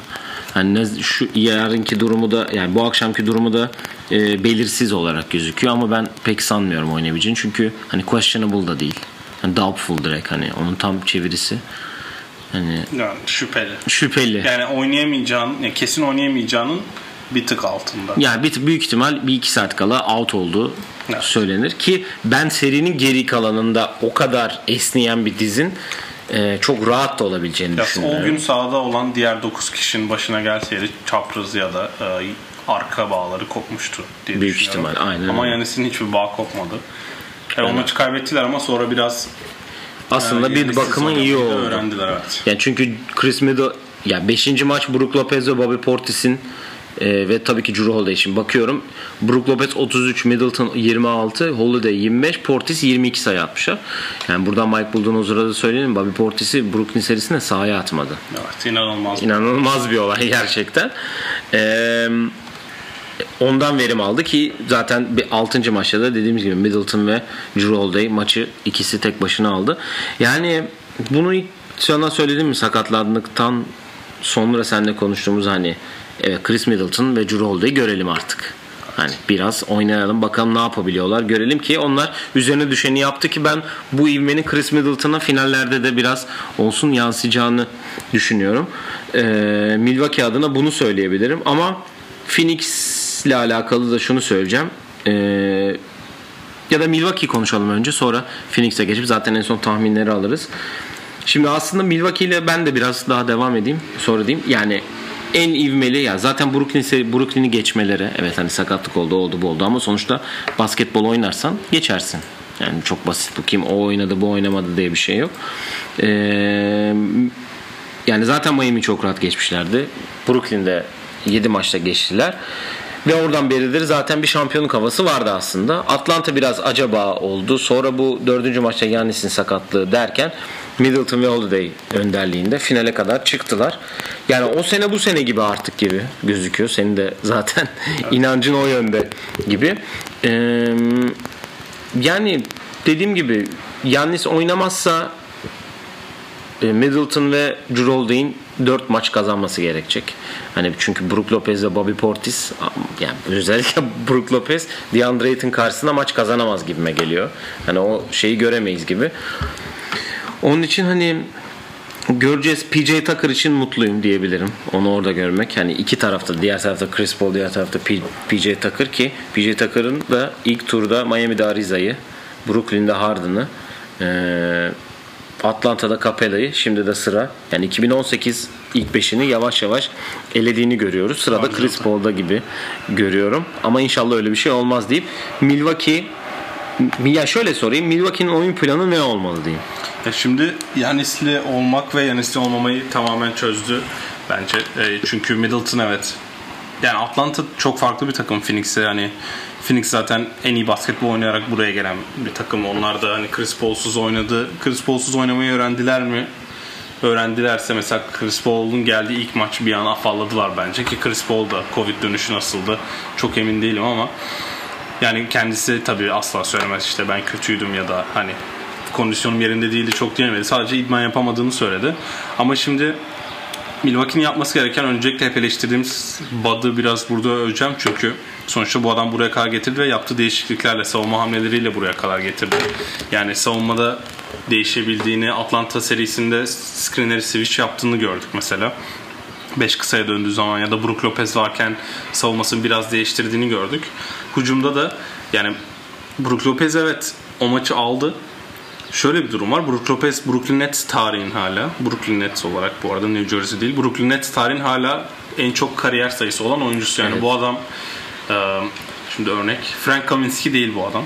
Hani şu yarınki durumu da yani bu akşamki durumu da e, belirsiz olarak gözüküyor ama ben pek sanmıyorum oynayabileceğini çünkü hani questionable da değil. Yani doubtful direkt hani onun tam çevirisi. Hani yani şüpheli. Şüpheli. Yani oynayamayacağın, yani kesin oynayamayacağının bir tık altında. Yani bir büyük ihtimal bir iki saat kala out olduğu evet. söylenir ki ben serinin geri kalanında o kadar esneyen bir dizin e, çok rahat da olabileceğini ya düşünüyorum. O gün sahada olan diğer 9 kişinin başına gelseydi çapraz ya da e, arka bağları kopmuştu diye Büyük ihtimal aynen. Ama Yanis'in hiçbir bağ kopmadı. Yani evet. o maçı kaybettiler ama sonra biraz aslında yani bir bakımın iyi oldu. Öğrendiler evet. Yani çünkü Chris Middle ya 5. maç Brook Lopez ve Bobby Portis'in e, ve tabii ki Drew Holiday için bakıyorum. Brook Lopez 33, Middleton 26, Holiday 25, Portis 22 sayı atmışlar. Yani buradan Mike Budenholzer'a da söyleyelim. Bobby Portis'i Brooklyn serisinde sahaya atmadı. Evet inanılmaz. İnanılmaz bir olay gerçekten. Eee ondan verim aldı ki zaten bir 6. maçta da dediğimiz gibi Middleton ve Drew Holiday maçı ikisi tek başına aldı. Yani bunu ilk sana söyledim mi sakatlandıktan sonra seninle konuştuğumuz hani evet Chris Middleton ve Drew Holiday'i görelim artık. Hani biraz oynayalım bakalım ne yapabiliyorlar görelim ki onlar üzerine düşeni yaptı ki ben bu ivmenin Chris Middleton'a finallerde de biraz olsun yansıyacağını düşünüyorum. Ee, Milwaukee adına bunu söyleyebilirim ama Phoenix ile alakalı da şunu söyleyeceğim. Ee, ya da Milwaukee konuşalım önce sonra Phoenix'e geçip zaten en son tahminleri alırız. Şimdi aslında Milwaukee ile ben de biraz daha devam edeyim. Sonra diyeyim. Yani en ivmeli ya zaten Brooklyn Brooklyn'i geçmeleri evet hani sakatlık oldu oldu bu oldu ama sonuçta basketbol oynarsan geçersin. Yani çok basit bu kim o oynadı bu oynamadı diye bir şey yok. Ee, yani zaten Miami çok rahat geçmişlerdi. Brooklyn'de 7 maçta geçtiler. Ve oradan beridir zaten bir şampiyonluk havası vardı aslında. Atlanta biraz acaba oldu. Sonra bu dördüncü maçta Yannis'in sakatlığı derken Middleton ve Holiday önderliğinde finale kadar çıktılar. Yani o sene bu sene gibi artık gibi gözüküyor. Senin de zaten inancın o yönde gibi. Ee, yani dediğim gibi Yannis oynamazsa e, Middleton ve Drew Holiday'in 4 maç kazanması gerekecek. Hani çünkü Brook Lopez ve Bobby Portis yani özellikle Brook Lopez DeAndre Ayton karşısında maç kazanamaz gibime geliyor. Hani o şeyi göremeyiz gibi. Onun için hani göreceğiz. PJ Tucker için mutluyum diyebilirim. Onu orada görmek. Hani iki tarafta, diğer tarafta Chris Paul, diğer tarafta PJ Tucker ki PJ Tucker'ın da ilk turda Miami'de Ariza'yı, Brooklyn'de Harden'ı, Atlanta'da Capella'yı, şimdi de sıra. Yani 2018 ilk beşini yavaş yavaş elediğini görüyoruz. Sırada Chris Paul'da gibi görüyorum. Ama inşallah öyle bir şey olmaz deyip Milwaukee ya şöyle sorayım. Milwaukee'nin oyun planı ne olmalı diyeyim. Ya şimdi Yanis'le olmak ve Yanis'le olmamayı tamamen çözdü bence. E, çünkü Middleton evet yani Atlanta çok farklı bir takım Phoenix'e yani Phoenix zaten en iyi basketbol oynayarak buraya gelen bir takım. Onlar da hani Chris Paul'suz oynadı. Chris Paul'suz oynamayı öğrendiler mi? Öğrendilerse mesela Chris Paul'un geldiği ilk maç bir an afalladılar bence ki Chris Paul da Covid dönüşü nasıldı çok emin değilim ama yani kendisi tabii asla söylemez işte ben kötüydüm ya da hani kondisyonum yerinde değildi çok diyemedi. Sadece idman yapamadığını söyledi. Ama şimdi Milwaukee'nin yapması gereken öncelikle hep eleştirdiğimiz Bud'ı biraz burada öveceğim çünkü sonuçta bu adam buraya kadar getirdi ve yaptığı değişikliklerle savunma hamleleriyle buraya kadar getirdi. Yani savunmada değişebildiğini Atlanta serisinde screeneri switch yaptığını gördük mesela. 5 kısaya döndüğü zaman ya da Brook Lopez varken savunmasını biraz değiştirdiğini gördük. Hucumda da yani Brook Lopez evet o maçı aldı Şöyle bir durum var. Brook Lopez Brooklyn Nets tarihin hala. Brooklyn Nets olarak bu arada New Jersey değil. Brooklyn Nets tarihin hala en çok kariyer sayısı olan oyuncusu. Yani evet. bu adam e, şimdi örnek Frank Kaminsky değil bu adam.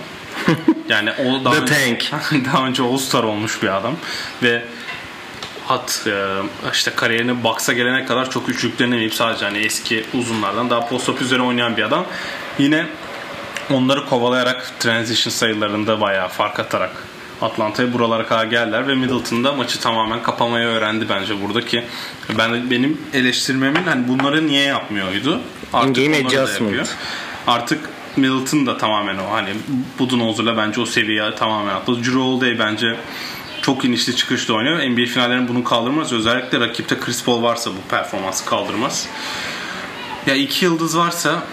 Yani o daha The önce, Tank. daha önce All-Star olmuş bir adam ve hat e, işte kariyerine baksa gelene kadar çok üçlük denemeyip sadece hani eski uzunlardan daha post-up üzerine oynayan bir adam. Yine onları kovalayarak transition sayılarında bayağı fark atarak Atlanta'ya buralara kadar geldiler ve Middleton'da maçı tamamen kapamayı öğrendi bence buradaki. Ben benim eleştirmemin hani bunları niye yapmıyordu? Artık Game adjustment. Artık Middleton da tamamen o hani Budenholzer'la bence o seviyeye tamamen atladı. Drew Holiday bence çok inişli çıkışlı oynuyor. NBA finallerinin bunu kaldırmaz. Özellikle rakipte Chris Paul varsa bu performansı kaldırmaz. Ya iki yıldız varsa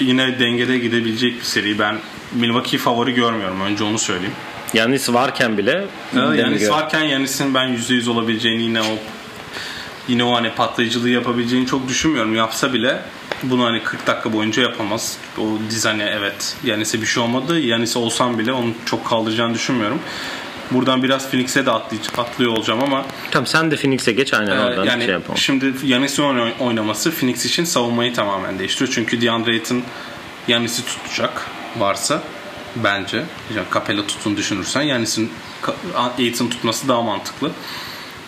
yine dengede gidebilecek bir seri. Ben Milwaukee favori görmüyorum. Önce onu söyleyeyim. Yanis varken bile Yanis varken Yanis'in ben %100 olabileceğini yine o yine o hani patlayıcılığı yapabileceğini çok düşünmüyorum. Yapsa bile bunu hani 40 dakika boyunca yapamaz. O dizayne evet Yanis'e bir şey olmadı. Yanis olsam bile onu çok kaldıracağını düşünmüyorum. Buradan biraz Phoenix'e de atlıyor olacağım ama Tamam sen de Phoenix'e geç aynen oradan yani şey yapalım. Şimdi Yanis'in oynaması Phoenix için savunmayı tamamen değiştiriyor. Çünkü DeAndre Ayton Yanis'i tutacak varsa bence. Yani Capella tutun düşünürsen Yanis'in Aiton tutması daha mantıklı.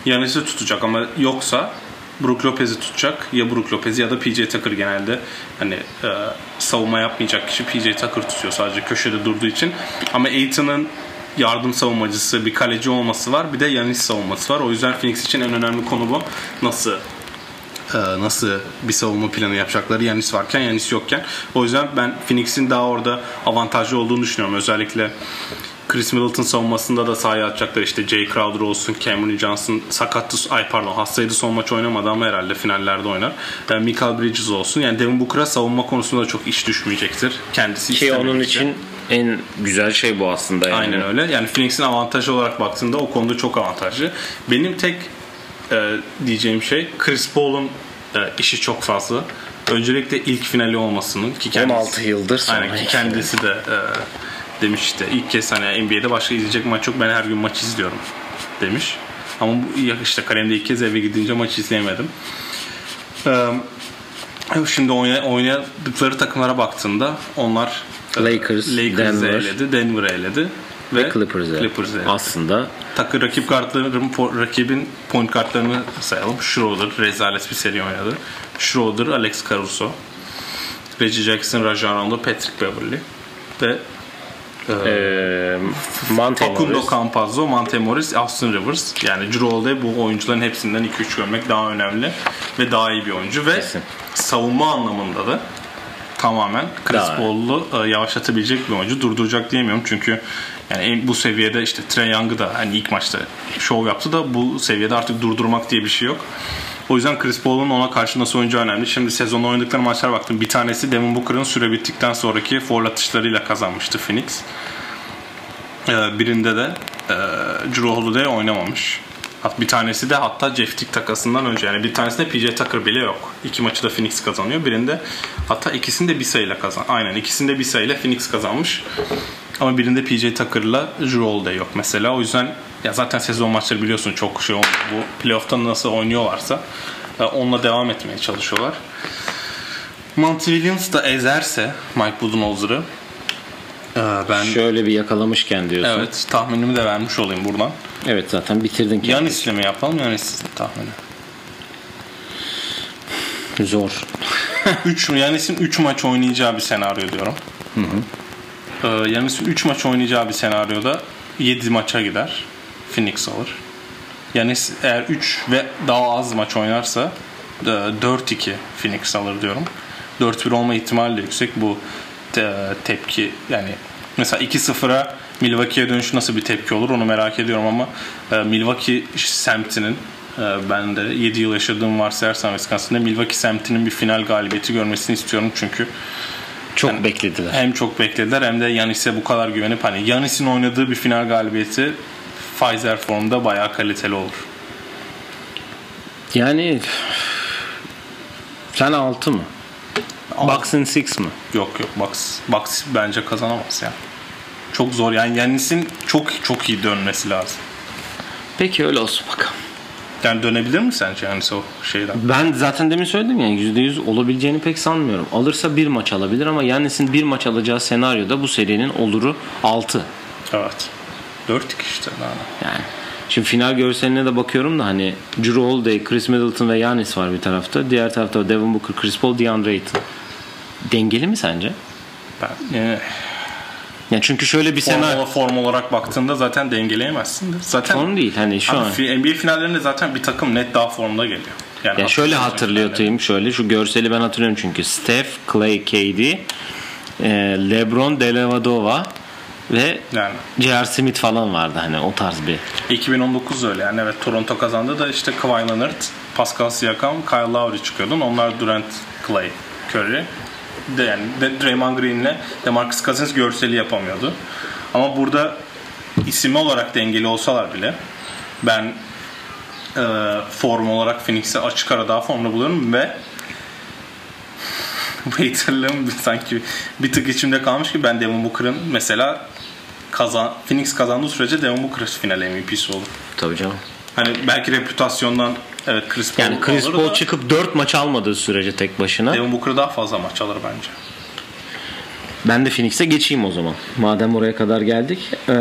Yanis'i tutacak ama yoksa Brook Lopez'i tutacak. Ya Brook Lopez ya da PJ Tucker genelde hani e, savunma yapmayacak kişi PJ Tucker tutuyor sadece köşede durduğu için. Ama Aiton'ın yardım savunmacısı, bir kaleci olması var. Bir de Yanis savunması var. O yüzden Phoenix için en önemli konu bu. Nasıl e, nasıl bir savunma planı yapacakları Yanis varken Yanis yokken. O yüzden ben Phoenix'in daha orada avantajlı olduğunu düşünüyorum. Özellikle Chris Middleton savunmasında da sahaya atacaklar. İşte Jay Crowder olsun, Cameron Johnson sakattı, ay pardon hastaydı son maç oynamadı ama herhalde finallerde oynar. Yani Michael Bridges olsun. Yani Devin Booker'a savunma konusunda çok iş düşmeyecektir. Kendisi Ki onun için en güzel şey bu aslında. Yani. Aynen öyle. Yani Phoenix'in avantajı olarak baktığında o konuda çok avantajlı. Benim tek e, diyeceğim şey Chris Paul'un e, işi çok fazla. Öncelikle ilk finali olmasının ki kendisi, 16 yıldır sonra. Aynen ki kendisi de e, demişti. İlk kez hani NBA'de başka izleyecek maç yok. Ben her gün maç izliyorum demiş. Ama bu, işte kalemde ilk kez eve gidince maç izleyemedim. Ee, şimdi oynadıkları takımlara baktığında onlar Lakers, Lakers Denver. eledi, Denver eledi ve Clippers'e. Clippers'e. Aslında takı rakip kartların rakibin point kartlarını sayalım. Schroeder rezalet bir seri oynadı. Schroeder, Alex Caruso, Reggie Jackson, Rajon Rondo, Patrick Beverly ve ee, Monte Facundo. Campazzo, Monte Morris, Austin Rivers. Yani Holiday bu oyuncuların hepsinden 2-3 görmek daha önemli ve daha iyi bir oyuncu ve Kesin. savunma anlamında da tamamen Chris Paul'u e, yavaşlatabilecek bir oyuncu. Durduracak diyemiyorum çünkü yani bu seviyede işte Trey Young'ı da hani ilk maçta şov yaptı da bu seviyede artık durdurmak diye bir şey yok. O yüzden Chris Paul'un ona karşı nasıl oyuncu önemli. Şimdi sezonda oynadıkları maçlar baktım. Bir tanesi Devin Booker'ın süre bittikten sonraki foul atışlarıyla kazanmıştı Phoenix. Ee, birinde de e, Drew Holiday oynamamış. Bir tanesi de hatta Jeff Tick takasından önce yani bir tanesinde PJ Tucker bile yok. İki maçı da Phoenix kazanıyor. Birinde hatta ikisinde bir sayıyla kazan. Aynen ikisinde bir sayıyla Phoenix kazanmış. Ama birinde PJ Tucker'la da yok mesela. O yüzden ya zaten sezon maçları biliyorsun çok şey olmuyor. Bu playoff'ta nasıl oynuyorlarsa e, onunla devam etmeye çalışıyorlar. Monty Williams da ezerse Mike Budenholzer'ı e, ben şöyle bir yakalamışken diyorsun. Evet, tahminimi de vermiş olayım buradan. Evet zaten bitirdin kendini. Yanis'le mi yapalım? Yanis tahmini. Zor. 3 Yanis'in 3 maç oynayacağı bir senaryo diyorum. Hı hı. Yanis'in 3 maç oynayacağı bir senaryoda 7 maça gider. Phoenix alır. Yanis eğer 3 ve daha az maç oynarsa 4-2 Phoenix alır diyorum. 4-1 olma ihtimali de yüksek. Bu tepki yani mesela 2-0'a Milwaukee'ye dönüş nasıl bir tepki olur onu merak ediyorum ama e, Milwaukee semtinin e, ben de 7 yıl yaşadığım varsayarsam Wisconsin'da Milwaukee semtinin bir final galibiyeti görmesini istiyorum çünkü çok yani beklediler. Hem çok beklediler hem de Yanis'e bu kadar güvenip hani Yanis'in oynadığı bir final galibiyeti Pfizer formda bayağı kaliteli olur. Yani sen 6 mı? Bucks'ın 6 mı? Yok yok Bucks, Bucks bence kazanamaz yani. Çok zor yani Yanis'in çok çok iyi dönmesi lazım. Peki öyle olsun bakalım. Yani dönebilir mi sence yani o şeyden? Ben zaten demin söyledim yani %100 olabileceğini pek sanmıyorum. Alırsa bir maç alabilir ama Yannis'in bir maç alacağı senaryoda bu serinin oluru 6. Evet. 4 işte daha. Yani Şimdi final görseline de bakıyorum da hani Drew Holiday, Chris Middleton ve Yanis var bir tarafta. Diğer tarafta Devin Booker, Chris Paul, DeAndre Ayton. Dengeli mi sence? Ben e, yani çünkü şöyle bir form, senaryo form olarak baktığında zaten dengeleyemezsin. Zaten form değil hani şu an. NBA finallerinde zaten bir takım net daha formda geliyor. Yani ya şöyle hatırlıyorum şöyle şu görseli ben hatırlıyorum çünkü Steph, Clay, KD, e, LeBron, Delavadova ve yani. J.R. Smith falan vardı hani o tarz bir. 2019 öyle yani evet Toronto kazandı da işte Kawhi Leonard, Pascal Siakam, Kyle Lowry çıkıyordu. Onlar Durant, Clay, Curry de yani de Draymond Green'le DeMarcus Cousins görseli yapamıyordu. Ama burada isim olarak dengeli olsalar bile ben e, form olarak Phoenix'i açık ara daha formda buluyorum ve haterlığım sanki bir tık içimde kalmış ki ben Devin Booker'ın mesela kazan Phoenix kazandığı sürece Devin Booker final MVP'si olur. Tabii canım. Hani belki reputasyondan evet Chris Paul Yani Chris Paul da, çıkıp 4 maç almadığı sürece tek başına. Devin Booker daha fazla maç alır bence. Ben de Phoenix'e geçeyim o zaman. Madem oraya kadar geldik. Ee,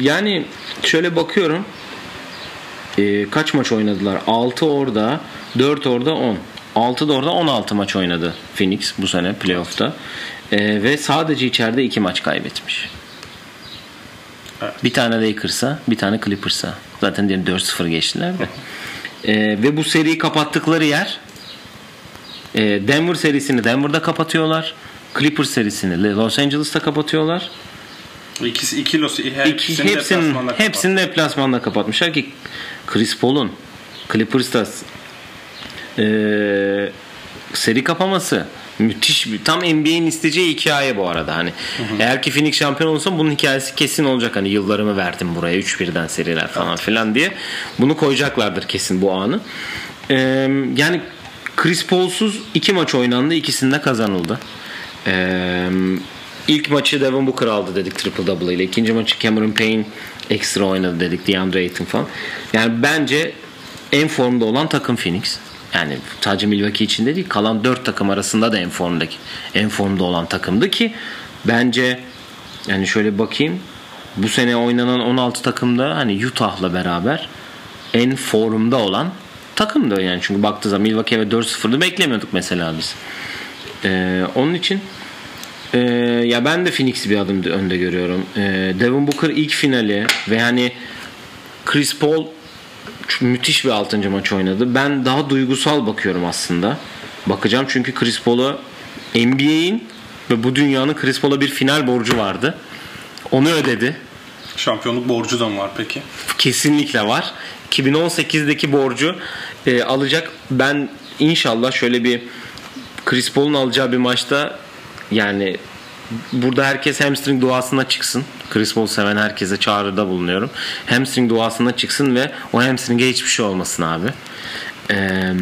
yani şöyle bakıyorum. Ee, kaç maç oynadılar? 6 orada, 4 orada, 10. 6 da orada 16 maç oynadı Phoenix bu sene playoff'ta. Ee, ve sadece içeride 2 maç kaybetmiş. Bir tane Lakers'a, bir tane Clippers'a. Zaten diyelim 4-0 geçtiler de. Ee, ve bu seriyi kapattıkları yer e, Denver serisini Denver'da kapatıyorlar. Clippers serisini Los Angeles'ta kapatıyorlar. İkisi iki Los her, İki, hepsinin hepsini deplasmanda kapatmışlar ki Chris Paul'un Clippers'ta e, seri kapaması. Müthiş bir tam NBA'in isteyeceği hikaye bu arada. Hani hı hı. eğer ki Phoenix şampiyon olursa bunun hikayesi kesin olacak. Hani yıllarımı verdim buraya 3-1'den seriler falan evet. filan diye. Bunu koyacaklardır kesin bu anı. Ee, yani Chris Paul'suz iki maç oynandı ikisinde kazanıldı. Ee, ilk maçı Devin Booker aldı dedik triple double ile. İkinci maçı Cameron Payne ekstra oynadı dedik DeAndre Ayton falan. Yani bence en formda olan takım Phoenix yani sadece Milwaukee içinde değil kalan 4 takım arasında da en formdaki en formda olan takımdı ki bence yani şöyle bakayım bu sene oynanan 16 takımda hani Utah'la beraber en formda olan takımdı yani çünkü baktığı zaman Milwaukee ve 4-0'lı beklemiyorduk mesela biz. Ee, onun için e, ya ben de Phoenix'i bir adım önde görüyorum. E, Devin Booker ilk finali ve hani Chris Paul müthiş bir 6. maç oynadı. Ben daha duygusal bakıyorum aslında. Bakacağım çünkü Chris Paul'a NBA'in ve bu dünyanın Chris Paul'a bir final borcu vardı. Onu ödedi. Şampiyonluk borcu da mı var peki? Kesinlikle var. 2018'deki borcu e, alacak. Ben inşallah şöyle bir Chris Paul'un alacağı bir maçta yani burada herkes hamstring duasına çıksın. Chris Paul seven herkese çağrıda bulunuyorum. Hamstring duasına çıksın ve o hamstring'e hiçbir şey olmasın abi. Ee,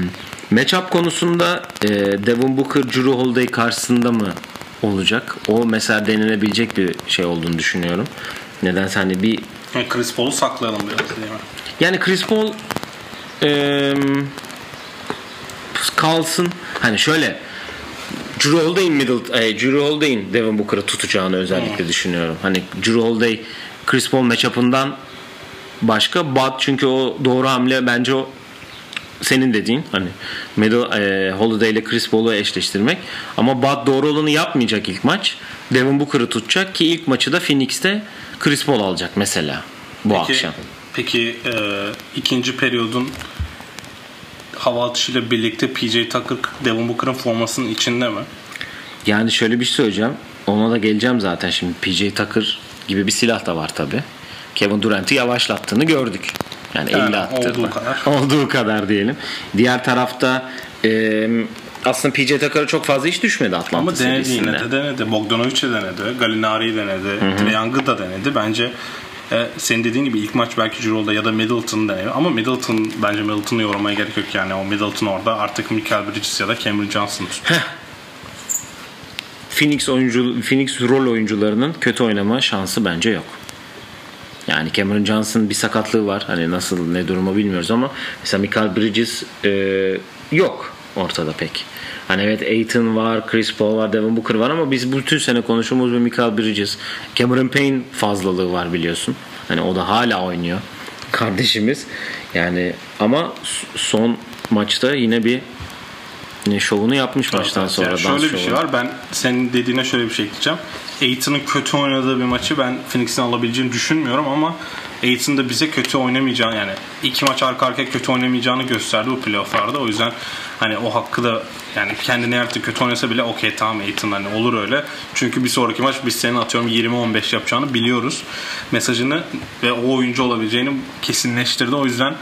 matchup konusunda e, Devin Booker Drew Holiday karşısında mı olacak? O mesela denilebilecek bir şey olduğunu düşünüyorum. Neden hani bir Chris Paul'u saklayalım biraz değil mi? Yani Chris Paul e, kalsın. Hani şöyle Drew Holiday'in middle, e, Drew Holiday'in Devin Booker'ı tutacağını özellikle hmm. düşünüyorum. Hani Drew Holiday Chris Paul matchup'ından başka Bud çünkü o doğru hamle bence o senin dediğin hani Medal, e, Holiday ile Chris Paul'u eşleştirmek. Ama Bud doğru olanı yapmayacak ilk maç. Devin Booker'ı tutacak ki ilk maçı da Phoenix'te Chris Paul alacak mesela bu Peki, akşam. peki e, ikinci periyodun hava atışıyla birlikte PJ Tucker Devin Booker'ın formasının içinde mi? Yani şöyle bir şey söyleyeceğim. Ona da geleceğim zaten şimdi. PJ Tucker gibi bir silah da var tabi. Kevin Durant'ı yavaşlattığını gördük. Yani, Yani 50 attı. olduğu kadar. Olduğu kadar diyelim. Diğer tarafta e, aslında PJ Tucker'a çok fazla iş düşmedi Atlanta Ama denedi serisinde. yine de denedi. Bogdanovic'i denedi. Gallinari'yi denedi. Trae Young'ı da denedi. Bence e, senin dediğin gibi ilk maç belki Cirolda ya da Middleton'ı deniyor. Ama Middleton bence Middleton'ı yormaya gerek yok yani. O Middleton orada artık Michael Bridges ya da Cameron Johnson tutuyor. Phoenix oyuncu Phoenix rol oyuncularının kötü oynama şansı bence yok. Yani Cameron Johnson bir sakatlığı var. Hani nasıl ne durumu bilmiyoruz ama mesela Michael Bridges e, yok ortada pek. Hani evet Aiton var, Chris Paul var, Devin Booker var ama biz bütün sene konuştuğumuz bir Michael Bridges. Cameron Payne fazlalığı var biliyorsun. Hani o da hala oynuyor. Kardeşimiz. Yani ama son maçta yine bir şovunu yapmış maçtan sonra. Yani şöyle bir şey var. Ben senin dediğine şöyle bir şey ekleyeceğim. Aiton'un kötü oynadığı bir maçı ben Phoenix'in alabileceğini düşünmüyorum ama Aiton da bize kötü oynamayacağını yani iki maç arka arkaya kötü oynamayacağını gösterdi bu playofflarda. O yüzden hani o hakkı da yani kendine artık kötü oynasa bile okey tamam Aiton hani olur öyle. Çünkü bir sonraki maç biz senin atıyorum 20-15 yapacağını biliyoruz. Mesajını ve o oyuncu olabileceğini kesinleştirdi. O yüzden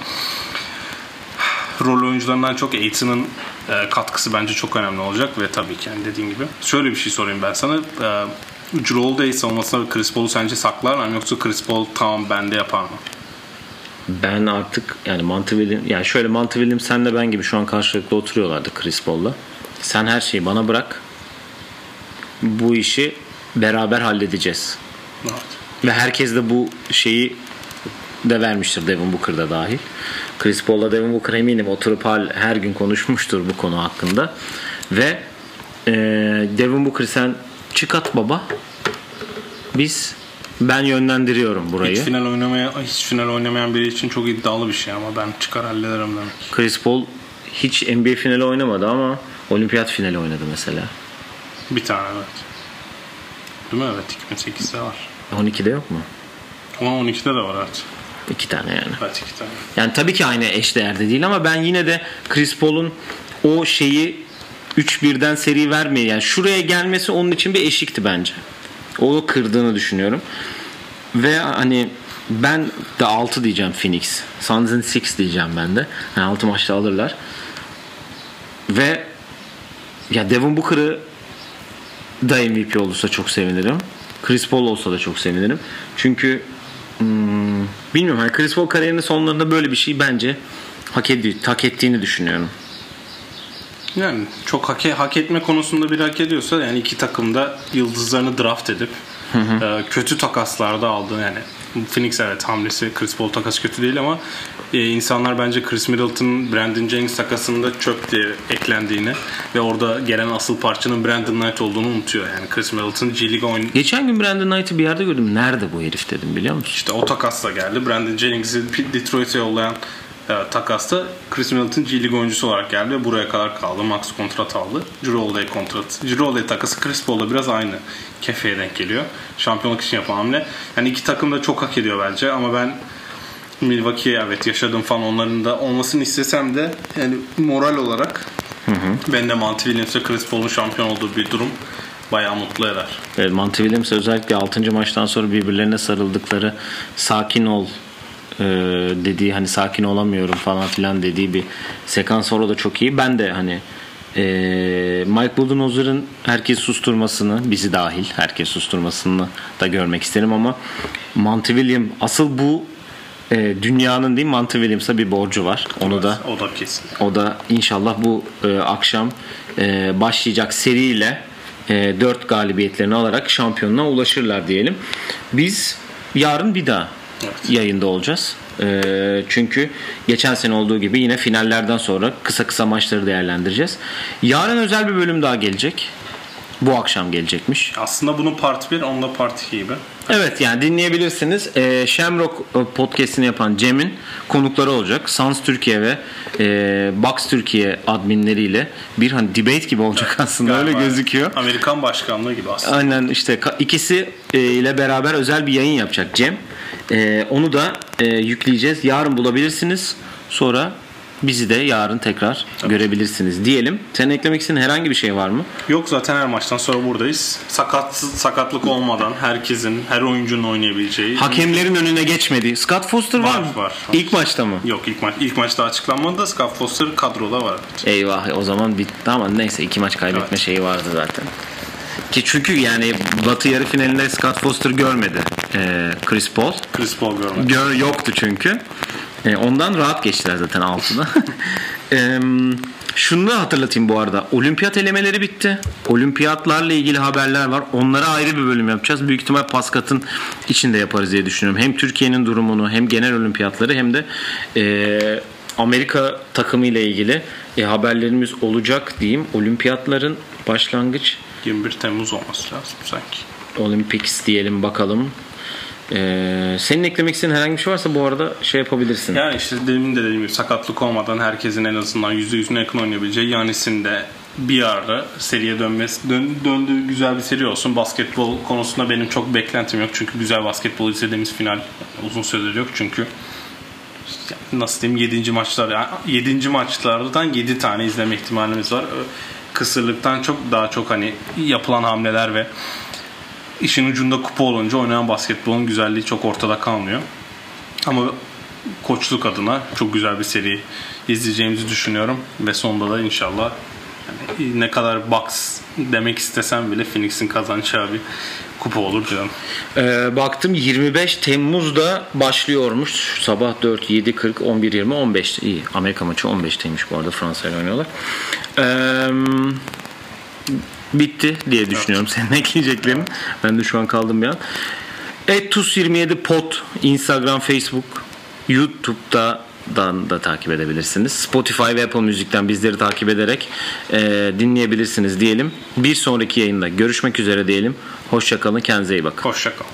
rol oyuncularından çok Aiton'un e, katkısı bence çok önemli olacak ve tabii ki yani dediğin gibi. Şöyle bir şey sorayım ben sana. E, Drew Holiday savunmasına Chris Paul'u sence saklar mı yoksa Chris Paul tamam bende yapar mı? Ben artık yani Monty yani şöyle Monty Williams sen de ben gibi şu an karşılıklı oturuyorlardı Chris Paul'la. Sen her şeyi bana bırak. Bu işi beraber halledeceğiz. Evet. Ve herkes de bu şeyi de vermiştir Devin Booker da dahil. Chris Paul'la Devin Booker eminim oturup her gün konuşmuştur bu konu hakkında. Ve e, Devin Booker sen çık at baba. Biz ben yönlendiriyorum burayı. Hiç final oynamaya hiç final oynamayan biri için çok iddialı bir şey ama ben çıkar hallederim demek. Chris Paul hiç NBA finali oynamadı ama olimpiyat finali oynadı mesela. Bir tane evet. Değil mi? Evet 2008'de var. 12'de yok mu? Ama 12'de de var evet. İki tane yani. Evet iki tane. Yani tabii ki aynı eşdeğerde değil ama ben yine de Chris Paul'un o şeyi 3-1'den seri vermeye yani şuraya gelmesi onun için bir eşikti bence. O kırdığını düşünüyorum. Ve hani ben de 6 diyeceğim Phoenix. Suns and 6 diyeceğim ben de. Yani 6 maçta alırlar. Ve ya Devin Booker'ı da MVP olursa çok sevinirim. Chris Paul olsa da çok sevinirim. Çünkü hmm, bilmiyorum hani Chris Paul kariyerinin sonlarında böyle bir şey bence hak, ediyor, hak ettiğini düşünüyorum. Yani çok hak, hak etme konusunda bir hak ediyorsa yani iki takım da yıldızlarını draft edip e, kötü takaslarda aldı yani Phoenix evet hamlesi Chris Paul takası kötü değil ama e, insanlar bence Chris Middleton Brandon Jennings takasında çöp diye eklendiğini ve orada gelen asıl parçanın Brandon Knight olduğunu unutuyor yani Chris Middleton G League oyun Geçen gün Brandon Knight'ı bir yerde gördüm. Nerede bu herif dedim biliyor musun? işte o takasla geldi Brandon Jennings'i Detroit'e yollayan e, takasta Chris Middleton G League oyuncusu olarak geldi ve buraya kadar kaldı. Max kontrat aldı. Holiday kontrat. Holiday takası Chris Paul'la biraz aynı kefeye denk geliyor. Şampiyonluk için yapılan hamle. Yani iki takım da çok hak ediyor bence ama ben Milwaukee'ye evet yaşadım falan onların da olmasını istesem de yani moral olarak ben de Monty Williams'e Chris Paul'un şampiyon olduğu bir durum bayağı mutlu eder. Evet, Monty Williams özellikle 6. maçtan sonra birbirlerine sarıldıkları sakin ol e, dediği hani sakin olamıyorum falan filan dediği bir sekans orada çok iyi. Ben de hani e, Mike Budenholzer'ın herkes susturmasını bizi dahil herkes susturmasını da görmek isterim ama Monty Williams asıl bu e, dünyanın değil Monty Williams'a bir borcu var. Onu da O da kesin. o da inşallah bu e, akşam e, başlayacak seriyle e, 4 galibiyetlerini alarak şampiyonluğa ulaşırlar diyelim. Biz yarın bir daha Evet. yayında olacağız. E, çünkü geçen sene olduğu gibi yine finallerden sonra kısa kısa maçları değerlendireceğiz. Yarın özel bir bölüm daha gelecek. bu akşam gelecekmiş. Aslında bunun part 1, onda part 2 gibi. Evet yani dinleyebilirsiniz. E, Shamrock podcast'ini yapan Cem'in konukları olacak. Sans Türkiye ve e, Box Türkiye adminleriyle bir hani debate gibi olacak aslında öyle Galiba gözüküyor. Amerikan başkanlığı gibi aslında. Aynen işte ikisi e, ile beraber özel bir yayın yapacak Cem. E, onu da e, yükleyeceğiz. Yarın bulabilirsiniz. Sonra bizi de yarın tekrar görebilirsiniz diyelim. Senin eklemek istediğin herhangi bir şey var mı? Yok zaten her maçtan sonra buradayız. Sakatsız, sakatlık olmadan herkesin, her oyuncunun oynayabileceği. Hakemlerin önüne geçmedi. Scott Foster var, Var, mı? var. İlk maçta mı? Yok ilk maç ilk maçta açıklanmadı da Scott Foster kadroda var. Eyvah o zaman bitti ama neyse iki maç kaybetme Evet. şeyi vardı zaten. Ki çünkü yani Batı yarı finalinde Scott Foster görmedi e, Chris Paul. Chris Paul görmedi. Gör, yoktu çünkü. E, ondan rahat geçtiler zaten 6'da. e, şunu da hatırlatayım bu arada. Olimpiyat elemeleri bitti. Olimpiyatlarla ilgili haberler var. Onlara ayrı bir bölüm yapacağız. Büyük ihtimal Paskat'ın içinde yaparız diye düşünüyorum. Hem Türkiye'nin durumunu hem genel olimpiyatları hem de e, Amerika takımı ile ilgili e, haberlerimiz olacak diyeyim. Olimpiyatların başlangıç 21 Temmuz olması lazım sanki. Olympics diyelim bakalım. Ee, senin eklemek istediğin herhangi bir şey varsa bu arada şey yapabilirsin. Yani işte demin de dediğim gibi sakatlık olmadan herkesin en azından %100'üne yakın oynayabileceği Yanis'in de bir ara seriye dönmesi dön, döndüğü güzel bir seri olsun. Basketbol konusunda benim çok beklentim yok. Çünkü güzel basketbol izlediğimiz final uzun süredir yok. Çünkü nasıl diyeyim 7. maçlar yani 7. maçlardan 7 tane izleme ihtimalimiz var. Kısırlıktan çok daha çok hani yapılan hamleler ve işin ucunda kupa olunca oynanan basketbolun güzelliği çok ortada kalmıyor. Ama koçluk adına çok güzel bir seri izleyeceğimizi düşünüyorum ve sonunda da inşallah yani ne kadar box demek istesem bile Phoenix'in kazanacağı bir kupa olur diyorum. Ee, baktım 25 Temmuz'da başlıyormuş. Sabah 4, 7, 40, 11, 20, 15. İyi. Amerika maçı 15'teymiş bu arada. Fransa ile oynuyorlar. Ee, bitti diye düşünüyorum senin ekleyeceklerin. Ben de şu an kaldım bir an. Etus27 Pod Instagram, Facebook, YouTube'da dan da takip edebilirsiniz. Spotify ve Apple Müzik'ten bizleri takip ederek e, dinleyebilirsiniz diyelim. Bir sonraki yayında görüşmek üzere diyelim. Hoşçakalın, kendinize iyi bakın. Hoşçakal.